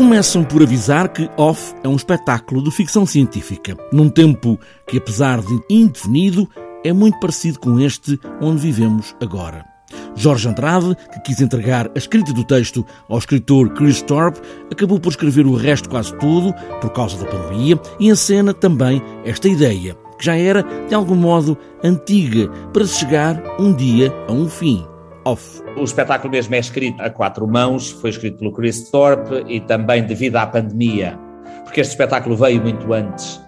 Começam por avisar que Off é um espetáculo de ficção científica, num tempo que, apesar de indefinido, é muito parecido com este onde vivemos agora. Jorge Andrade, que quis entregar a escrita do texto ao escritor Chris Thorpe, acabou por escrever o resto quase tudo por causa da pandemia e encena também esta ideia, que já era, de algum modo, antiga, para chegar um dia a um fim. Off. O espetáculo mesmo é escrito a quatro mãos, foi escrito pelo Chris Thorpe e também devido à pandemia, porque este espetáculo veio muito antes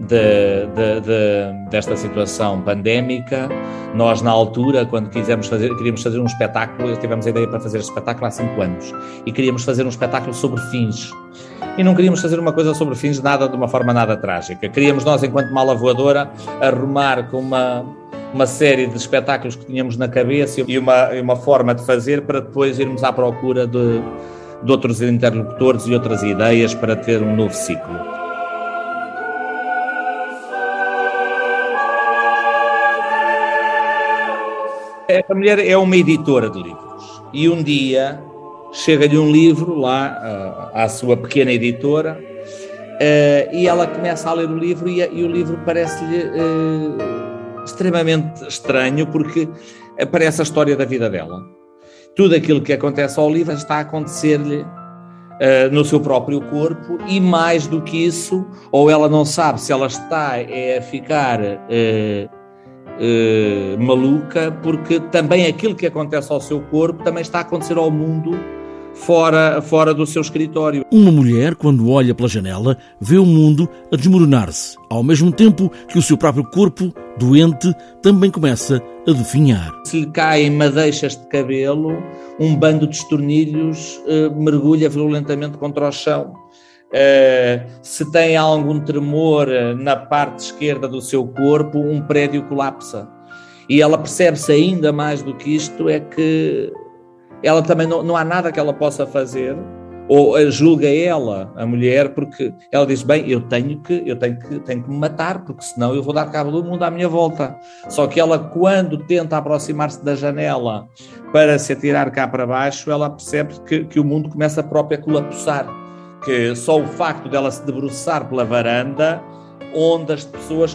de, de, de, desta situação pandémica. Nós, na altura, quando quisemos fazer, queríamos fazer um espetáculo, tivemos a ideia para fazer este espetáculo há cinco anos, e queríamos fazer um espetáculo sobre fins. E não queríamos fazer uma coisa sobre fins nada de uma forma nada trágica. Queríamos nós, enquanto mala voadora, arrumar com uma, uma série de espetáculos que tínhamos na cabeça e uma, uma forma de fazer para depois irmos à procura de, de outros interlocutores e outras ideias para ter um novo ciclo. Esta mulher é uma editora de livros e um dia chega-lhe um livro lá à sua pequena editora e ela começa a ler o livro e, o livro parece-lhe eh, extremamente estranho porque aparece a história da vida dela. Tudo aquilo que acontece ao livro está a acontecer-lhe Uh, no seu próprio corpo e mais do que isso, ou ela não sabe se ela está é, a ficar uh, uh, maluca, porque também aquilo que acontece ao seu corpo também está a acontecer ao mundo fora, fora do seu escritório. Uma mulher, quando olha pela janela, vê o mundo a desmoronar-se, ao mesmo tempo que o seu próprio corpo, doente, também começa a definhar. Se lhe caem madeixas de cabelo, um bando de estornilhos uh, mergulha violentamente contra o chão. Uh, se tem algum tremor na parte esquerda do seu corpo, um prédio colapsa. E ela percebe-se ainda mais do que isto, é que ela também não, não há nada que ela possa fazer, ou julga ela, a mulher, porque ela diz, bem, eu tenho que, eu tenho que, tenho que me matar, porque senão eu vou dar cabo do mundo à minha volta. Só que ela, quando tenta aproximar-se da janela para se atirar cá para baixo, ela percebe que, que o mundo começa a própria a colapsar que só o facto dela se debruçar pela varanda, ondas de pessoas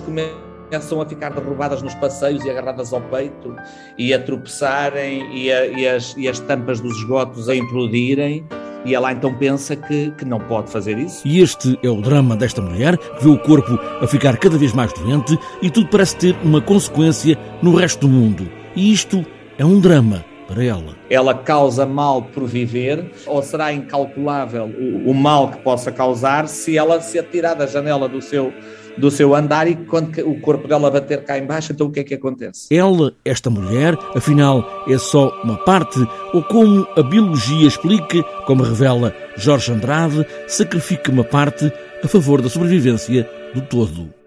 começam a ficar derrubadas nos passeios e agarradas ao peito e a tropeçarem e, a, e, as, e as tampas dos esgotos a implodirem. E ela então pensa que, que não pode fazer isso. E este é o drama desta mulher, que vê o corpo a ficar cada vez mais doente e tudo parece ter uma consequência no resto do mundo. E isto é um drama para ela. Ela causa mal por viver ou será incalculável o, o mal que possa causar se ela se atirar da janela do seu do seu andar e quando o corpo dela bater cá embaixo, então o que é que acontece? Ela, esta mulher, afinal, é só uma parte, ou como a biologia explica, como revela Jorge Andrade, sacrifica uma parte a favor da sobrevivência do todo.